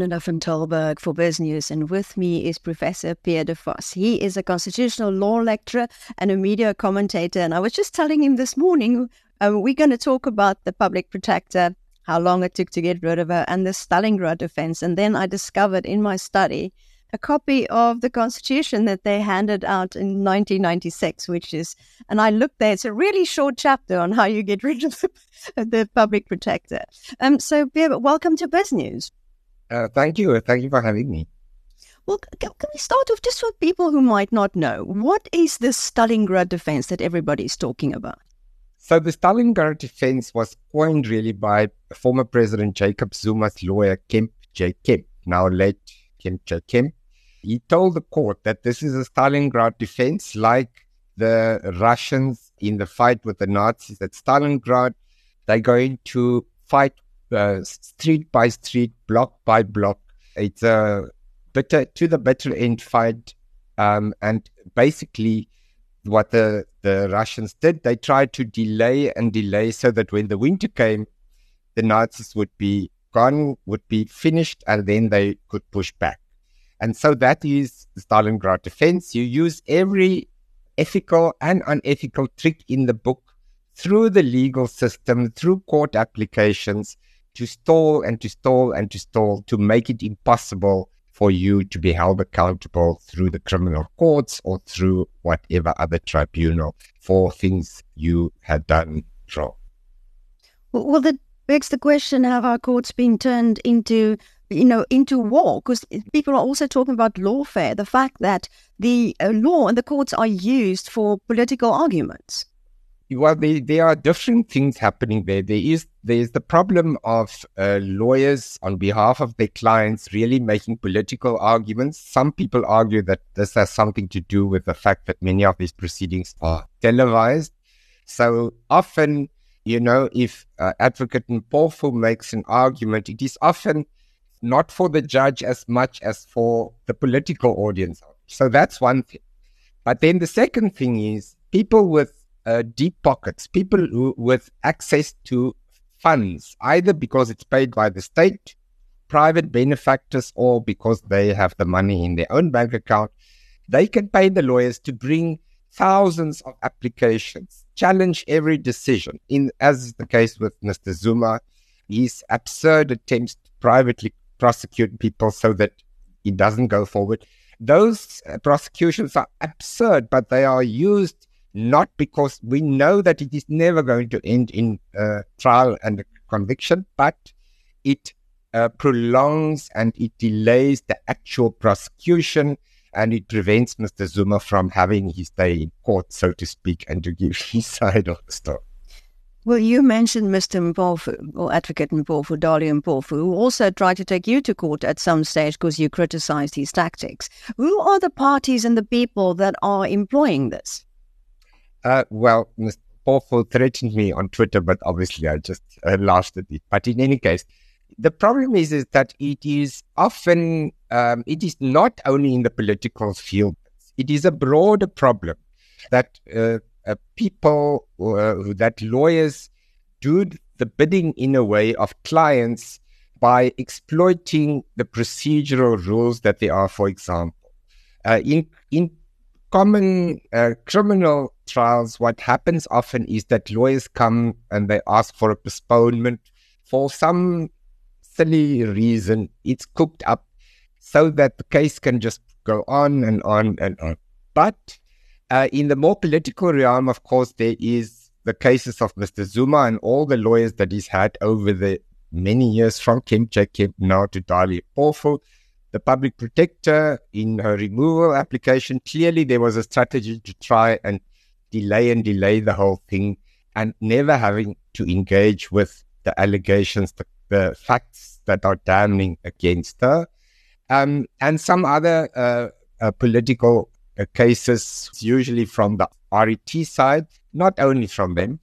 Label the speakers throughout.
Speaker 1: Nina van Tilburg for BizNews, and with me is Professor Pierre de Vos. He is a constitutional law lecturer and a media commentator. And I was just telling him this morning, um, we're going to talk about the public protector, how long it took to get rid of her, and the Stalingrad defense. And then I discovered in my study a copy of the Constitution that they handed out in 1996, which is, and I looked there, it's a really short chapter on how you get rid of the, the public protector. Um, so, Pierre, welcome to BizNews.
Speaker 2: Uh, thank you. Thank you for having me.
Speaker 1: Well, can, can we start off just for people who might not know? What is the Stalingrad defense that everybody's talking about?
Speaker 2: So the Stalingrad defense was coined really by former President Jacob Zuma's lawyer, Kemp J. Kemp, now late Kemp J. Kemp. He told the court that this is a Stalingrad defense, like the Russians in the fight with the Nazis at Stalingrad. They're going to fight uh, street by street, block by block. It's a bitter to the bitter end fight, um, and basically, what the the Russians did, they tried to delay and delay so that when the winter came, the Nazis would be gone, would be finished, and then they could push back. And so that is Stalingrad defense. You use every ethical and unethical trick in the book through the legal system, through court applications to stall and to stall and to stall to make it impossible for you to be held accountable through the criminal courts or through whatever other tribunal for things you had done wrong.
Speaker 1: Well, that begs the question: Have our courts been turned into you know, into war because people are also talking about lawfare, the fact that the uh, law and the courts are used for political arguments.
Speaker 2: Well, there, there are different things happening there. There is there's the problem of uh, lawyers on behalf of their clients really making political arguments. Some people argue that this has something to do with the fact that many of these proceedings are televised. So often, you know, if uh, Advocate Mpofu makes an argument, it is often not for the judge as much as for the political audience. So that's one thing. But then the second thing is people with uh, deep pockets, people who, with access to funds, either because it's paid by the state, private benefactors, or because they have the money in their own bank account, they can pay the lawyers to bring thousands of applications, challenge every decision. In as is the case with Mr. Zuma, his absurd attempts to privately prosecute people so that it doesn't go forward. Those uh, prosecutions are absurd, but they are used not because we know that it is never going to end in uh, trial and conviction, but it uh, prolongs and it delays the actual prosecution and it prevents Mr. Zuma from having his day in court, so to speak, and to give his side of the story.
Speaker 1: Well, you mentioned Mr. Mpofu, or Advocate Mpofu, Dali Mpofu, who also tried to take you to court at some stage because you criticized his tactics. Who are the parties and the people that are employing this?
Speaker 2: Uh, well, Mr. Mpofu threatened me on Twitter, but obviously I just uh, laughed at it. But in any case, the problem is, is that it is often, um, it is not only in the political field, it is a broader problem that uh, uh, people uh, that lawyers do the bidding in a way of clients by exploiting the procedural rules that there are, for example. Uh, in, in common uh, criminal trials, what happens often is that lawyers come and they ask for a postponement for some silly reason. It's cooked up so that the case can just go on and on and on. But uh, in the more political realm, of course, there is the cases of Mr. Zuma and all the lawyers that he's had over the many years from Kemp J. Kemp now to Dali Mpofu. The public protector in her removal application, clearly there was a strategy to try and delay and delay the whole thing and never having to engage with the allegations, the, the facts that are damning against her. Um, and some other uh, uh, political uh, cases, usually from the RET side, not only from them.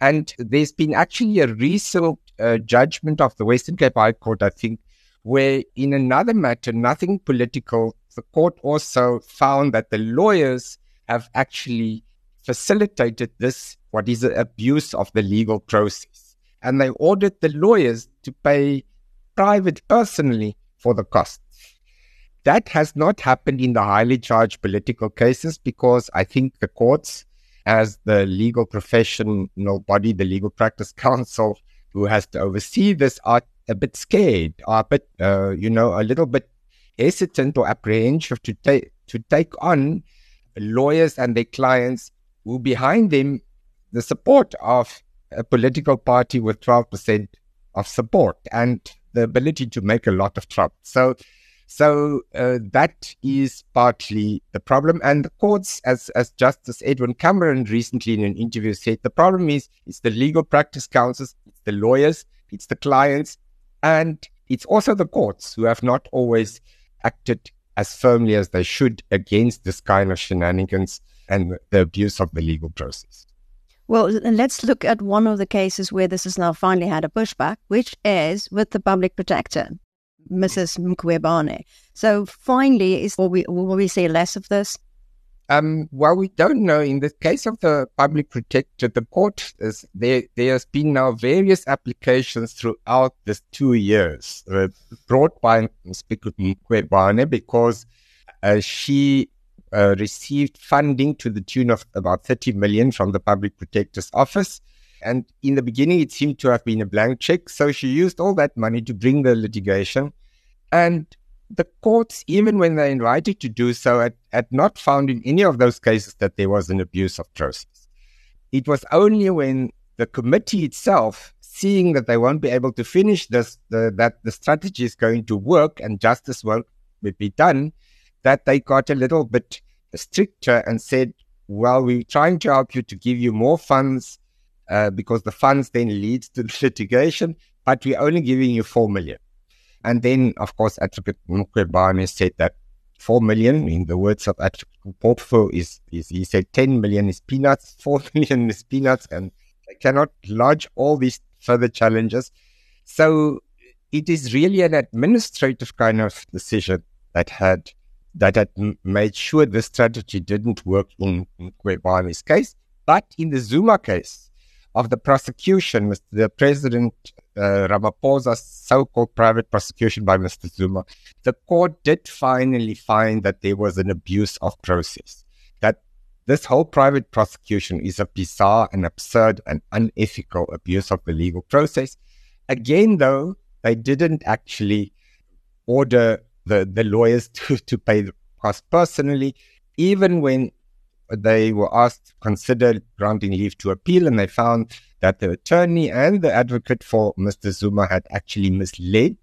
Speaker 2: And there's been actually a recent uh, judgment of the Western Cape High Court, I think, where in another matter, nothing political, the court also found that the lawyers have actually facilitated this, what is an abuse of the legal process. And they ordered the lawyers to pay private, personally, for the costs. That has not happened in the highly charged political cases because I think the courts, as the legal professional body, the Legal Practice Council, who has to oversee this, are a bit scared, are a bit, uh, you know, a little bit hesitant or apprehensive to take to take on lawyers and their clients who behind them the support of a political party with 12% of support and the ability to make a lot of trouble. So, so uh, that is partly the problem. And the courts, as, as Justice Edwin Cameron recently in an interview said, the problem is it's the legal practice councils, it's the lawyers, it's the clients, and it's also the courts who have not always acted as firmly as they should against this kind of shenanigans and the abuse of the legal process.
Speaker 1: Well, let's look at one of the cases where this has now finally had a pushback, which is with the public protector, Mrs. Mkhwebane. So finally, is will we will we see less of this?
Speaker 2: Um, well, we don't know. In the case of the public protector, the court is there. There has been now various applications throughout this two years uh, brought by Speaker Mkhwebane because uh, she uh, received funding to the tune of about 30 million from the public protector's office. And in the beginning, it seemed to have been a blank check. So she used all that money to bring the litigation. And the courts, even when they're invited to do so, had, had not found in any of those cases that there was an abuse of process. It was only when the committee itself, seeing that they won't be able to finish this, the, that the strategy is going to work and justice won't be done, that they got a little bit stricter and said, well, we're trying to help you to give you more funds uh, because the funds then leads to litigation, but we're only giving you 4 million. And then, of course, Advocate Mkhwebane said that 4 million, in the words of Advocate Mpofu, is, is, he said 10 million is peanuts, 4 million is peanuts, and they cannot lodge all these further challenges. So it is really an administrative kind of decision that had that had made sure the strategy didn't work in, in case. But in the Zuma case of the prosecution, the president uh, Ramaphosa's so-called private prosecution by Mr. Zuma, the court did finally find that there was an abuse of process. That this whole private prosecution is a bizarre and absurd and unethical abuse of the legal process. Again, though, they didn't actually order the, the lawyers to, to pay the cost personally, even when they were asked to consider granting leave to appeal, and they found that the attorney and the advocate for Mr. Zuma had actually misled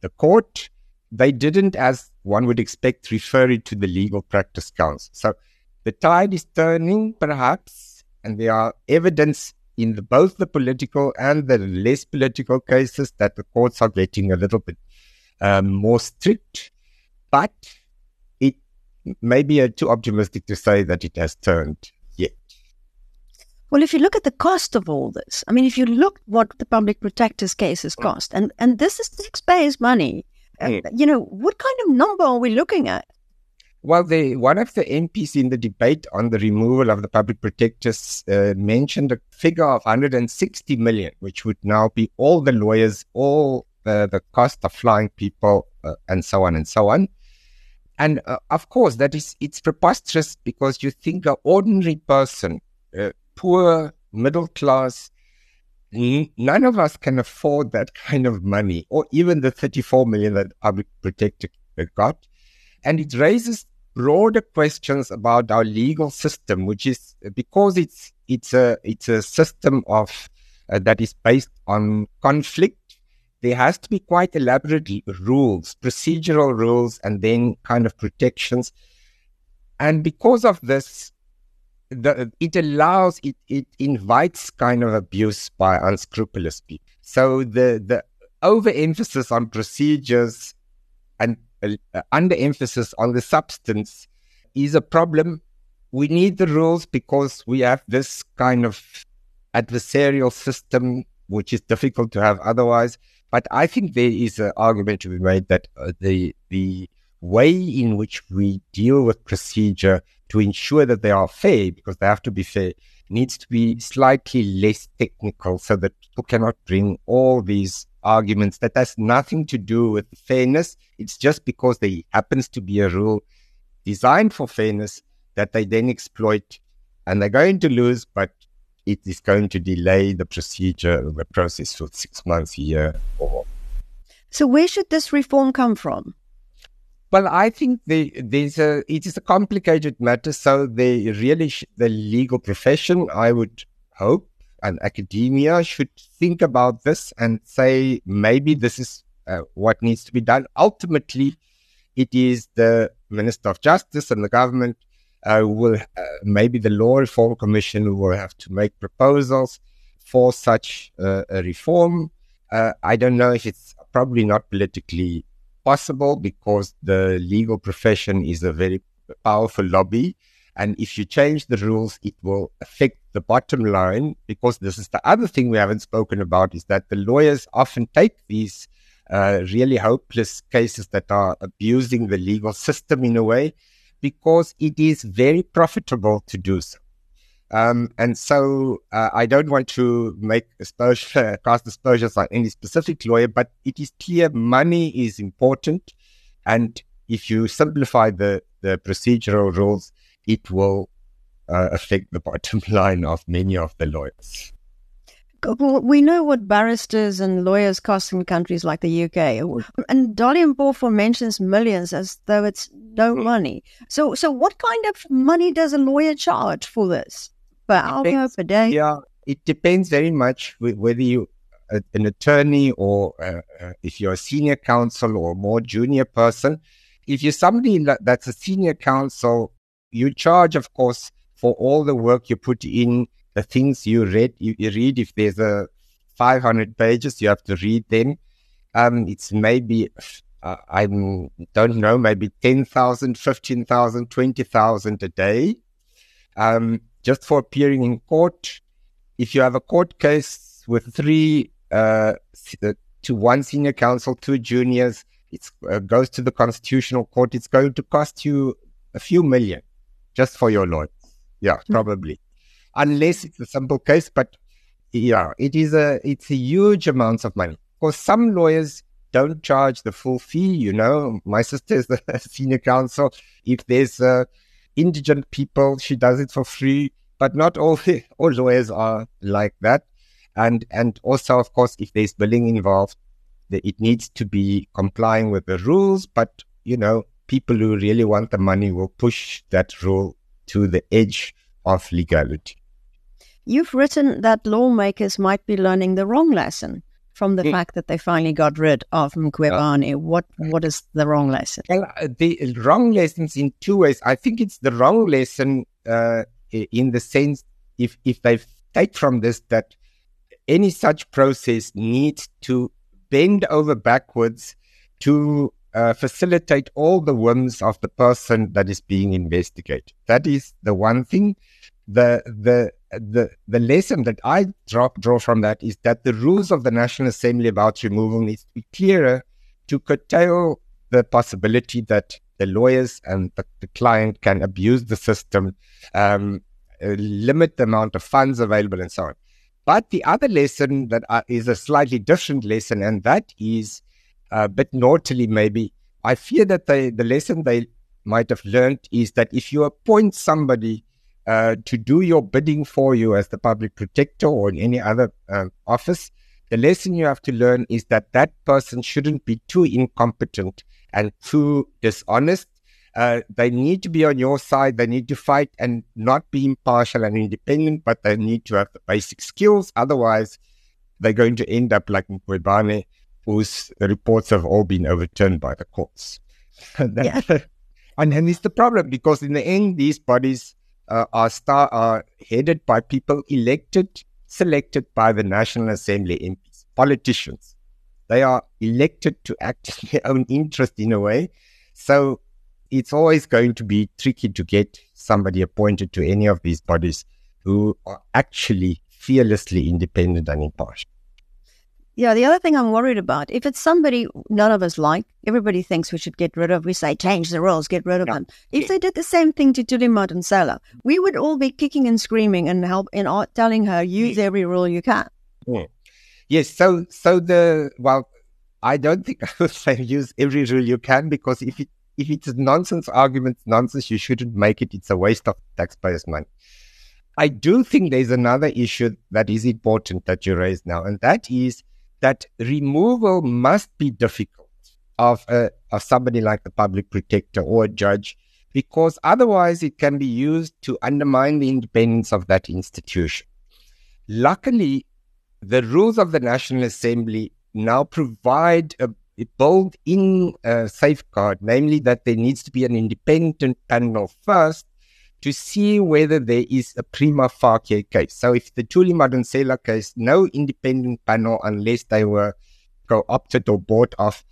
Speaker 2: the court. They didn't, as one would expect, refer it to the Legal Practice Council. So the tide is turning, perhaps, and there are evidence in the, both the political and the less political cases that the courts are getting a little bit um, more strict. But it may be too optimistic to say that it has turned yet.
Speaker 1: Well, if you look at the cost of all this, I mean, if you look what the public protector's cases mm. cost, and, and this is taxpayers' money, uh, you know, what kind of number are we looking at?
Speaker 2: Well, the, one of the MPs in the debate on the removal of the public protectors uh, mentioned a figure of 160 million, which would now be all the lawyers, all the, the cost of flying people, uh, and so on and so on. And uh, of course, that is it's preposterous because you think an ordinary person, uh, poor, middle class, none of us can afford that kind of money, or even the 34 million that public protector got. And it raises broader questions about our legal system, which is because it's it's a it's a system of uh, that is based on conflict. There has to be quite elaborate rules, procedural rules, and then kind of protections. And because of this, the, it allows it it invites kind of abuse by unscrupulous people. So the the overemphasis on procedures and uh, underemphasis on the substance is a problem. We need the rules because we have this kind of adversarial system, which is difficult to have otherwise. But I think there is an argument to be made that uh, the the way in which we deal with procedure to ensure that they are fair, because they have to be fair, needs to be slightly less technical so that people cannot bring all these arguments that has nothing to do with fairness. It's just because there happens to be a rule designed for fairness that they then exploit and they're going to lose, but it is going to delay the procedure, the process for six months, a year or more.
Speaker 1: So where should this reform come from?
Speaker 2: Well, I think the, there's a it is a complicated matter. So the really sh- the legal profession, I would hope, and academia should think about this and say maybe this is uh, what needs to be done. Ultimately, it is the Minister of Justice and the government uh, will uh, maybe the Law Reform Commission will have to make proposals for such uh, a reform. Uh, I don't know if it's probably not politically possible because the legal profession is a very powerful lobby. And if you change the rules, it will affect the bottom line because this is the other thing we haven't spoken about is that the lawyers often take these uh, really hopeless cases that are abusing the legal system in a way because it is very profitable to do so. Um, and so uh, I don't want to make exposure, cast aspersions on any specific lawyer, but it is clear money is important. And if you simplify the, the procedural rules, it will uh, affect the bottom line of many of the lawyers.
Speaker 1: Well we know what barristers and lawyers cost in countries like the UK, and Dali Mpofu mentions millions as though it's no hmm. money. So, so what kind of money does a lawyer charge for this? per hour, per day?
Speaker 2: Yeah, it depends very much whether you uh, an attorney or uh, uh, if you're a senior counsel or a more junior person. If you're somebody that's a senior counsel, you charge, of course, for all the work you put in, the things you read. You, you read if there's a 500 pages, you have to read them. Um, it's maybe uh, I don't know, maybe 10,000, 15,000, 20,000 a day. Um, just for appearing in court. If you have a court case with three uh, uh to one senior counsel, two juniors, it uh, goes to the constitutional court. It's going to cost you a few million just for your lawyers. Yeah, mm-hmm. probably, unless it's a simple case. But yeah, it is a it's a huge amounts of money. Of course, some lawyers don't charge the full fee. You know, my sister is the senior counsel. If there's a indigent people. She does it for free, but not all all lawyers are like that. And and also, of course, if there's billing involved, it needs to be complying with the rules. But you know, people who really want the money will push that rule to the edge of legality.
Speaker 1: You've written that lawmakers might be learning the wrong lesson from the mm. fact that they finally got rid of Mkhwebane? Uh, what what is the wrong lesson?
Speaker 2: Well, uh, the wrong lessons in two ways. I think it's the wrong lesson uh, in the sense if if they take from this that any such process needs to bend over backwards to uh, facilitate all the whims of the person that is being investigated. That is the one thing. The the the the lesson that I draw, draw from that is that the rules of the National Assembly about removal needs to be clearer to curtail the possibility that the lawyers and the, the client can abuse the system, um, uh, limit the amount of funds available, and so on. But the other lesson that uh, is a slightly different lesson, and that is a bit naughtily maybe. I fear that they, the lesson they might have learned is that if you appoint somebody uh, to do your bidding for you as the public protector or in any other uh, office, the lesson you have to learn is that that person shouldn't be too incompetent and too dishonest. Uh, they need to be on your side. They need to fight and not be impartial and independent, but they need to have the basic skills. Otherwise, they're going to end up like Mkhwebane, whose reports have all been overturned by the courts. yeah. and, and it's the problem because in the end, these bodies uh, are, star, are headed by people elected, selected by the National Assembly MPs, politicians. They are elected to act in their own interest in a way. So it's always going to be tricky to get somebody appointed to any of these bodies who are actually fearlessly independent and impartial.
Speaker 1: Yeah, the other thing I'm worried about, if it's somebody none of us like, everybody thinks we should get rid of, we say change the rules, get rid of yeah. them. If they did the same thing to Thuli Madonsela, we would all be kicking and screaming and help in telling her use every rule you can.
Speaker 2: Yeah. Yes. So, so the, well, I don't think I would say use every rule you can because if it, if it's nonsense arguments, nonsense, you shouldn't make it. It's a waste of taxpayers' money. I do think there's another issue that is important that you raised now, and that is that removal must be difficult of, a, of somebody like the public protector or a judge, because otherwise it can be used to undermine the independence of that institution. Luckily, the rules of the National Assembly now provide a, built in uh, safeguard, namely that there needs to be an independent panel first to see whether there is a prima facie case. So if the Thuli Madonsela case, no independent panel, unless they were co-opted or bought off,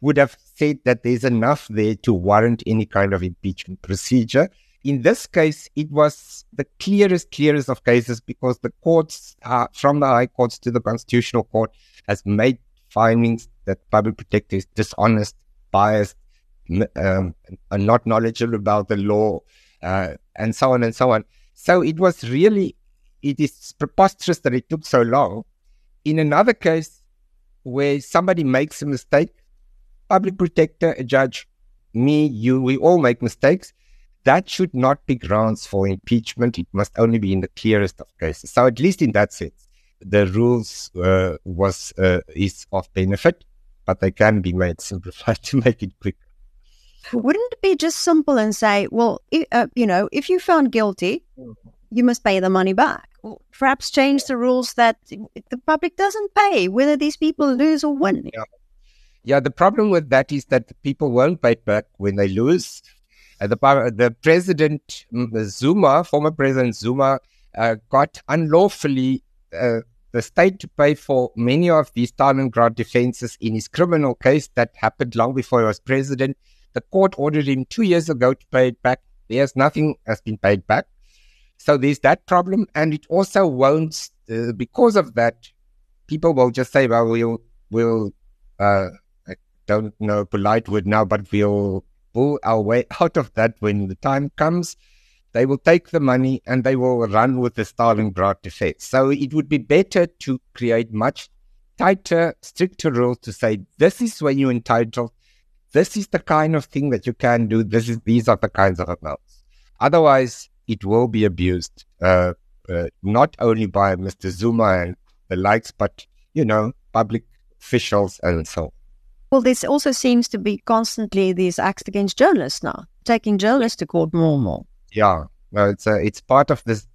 Speaker 2: would have said that there's enough there to warrant any kind of impeachment procedure. In this case, it was the clearest, clearest of cases because the courts, uh, from the High Courts to the Constitutional Court, has made findings that public protector is dishonest, biased, um, and not knowledgeable about the law, uh, and so on and so on. So it was really, it is preposterous that it took so long. In another case where somebody makes a mistake, public protector, a judge, me, you, we all make mistakes. That should not be grounds for impeachment. It must only be in the clearest of cases. So at least in that sense, the rules uh, was uh, is of benefit, but they can be made simplified to make it quicker.
Speaker 1: Wouldn't it be just simple and say, well, if, uh, you know, if you found guilty, mm-hmm. you must pay the money back? Or perhaps change the rules that the public doesn't pay, whether these people lose or win.
Speaker 2: Yeah. yeah, the problem with that is that people won't pay back when they lose. Uh, the, the president, mm, Zuma, former president Zuma, uh, got unlawfully uh, the state to pay for many of these Stalingrad defenses in his criminal case that happened long before he was president. The court ordered him two years ago to pay it back. There's nothing has been paid back. So there's that problem. And it also won't, uh, because of that, people will just say, well, we'll, we'll, uh, I don't know polite word now, but we'll pull our way out of that when the time comes. They will take the money and they will run with the Stalingrad defense. So it would be better to create much tighter, stricter rules to say this is when you're entitled this is the kind of thing that you can do. This is these are the kinds of amounts. Otherwise, it will be abused, uh, uh, not only by Mr. Zuma and the likes, but you know, public officials and so on.
Speaker 1: Well, this also seems to be constantly these acts against journalists now, taking journalists to court more and more.
Speaker 2: Yeah, well, it's uh, it's part of this.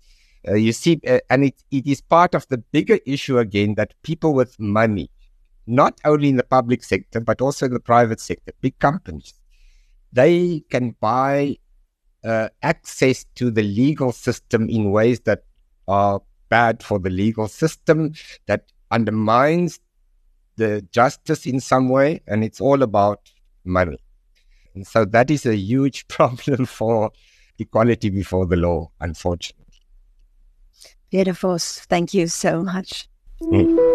Speaker 2: Uh, you see, uh, and it, it is part of the bigger issue again that people with money not only in the public sector, but also in the private sector, big companies, they can buy uh, access to the legal system in ways that are bad for the legal system, that undermines the justice in some way, and it's all about money. And so that is a huge problem for equality before the law, unfortunately.
Speaker 1: Beautiful. Thank you so much. Mm.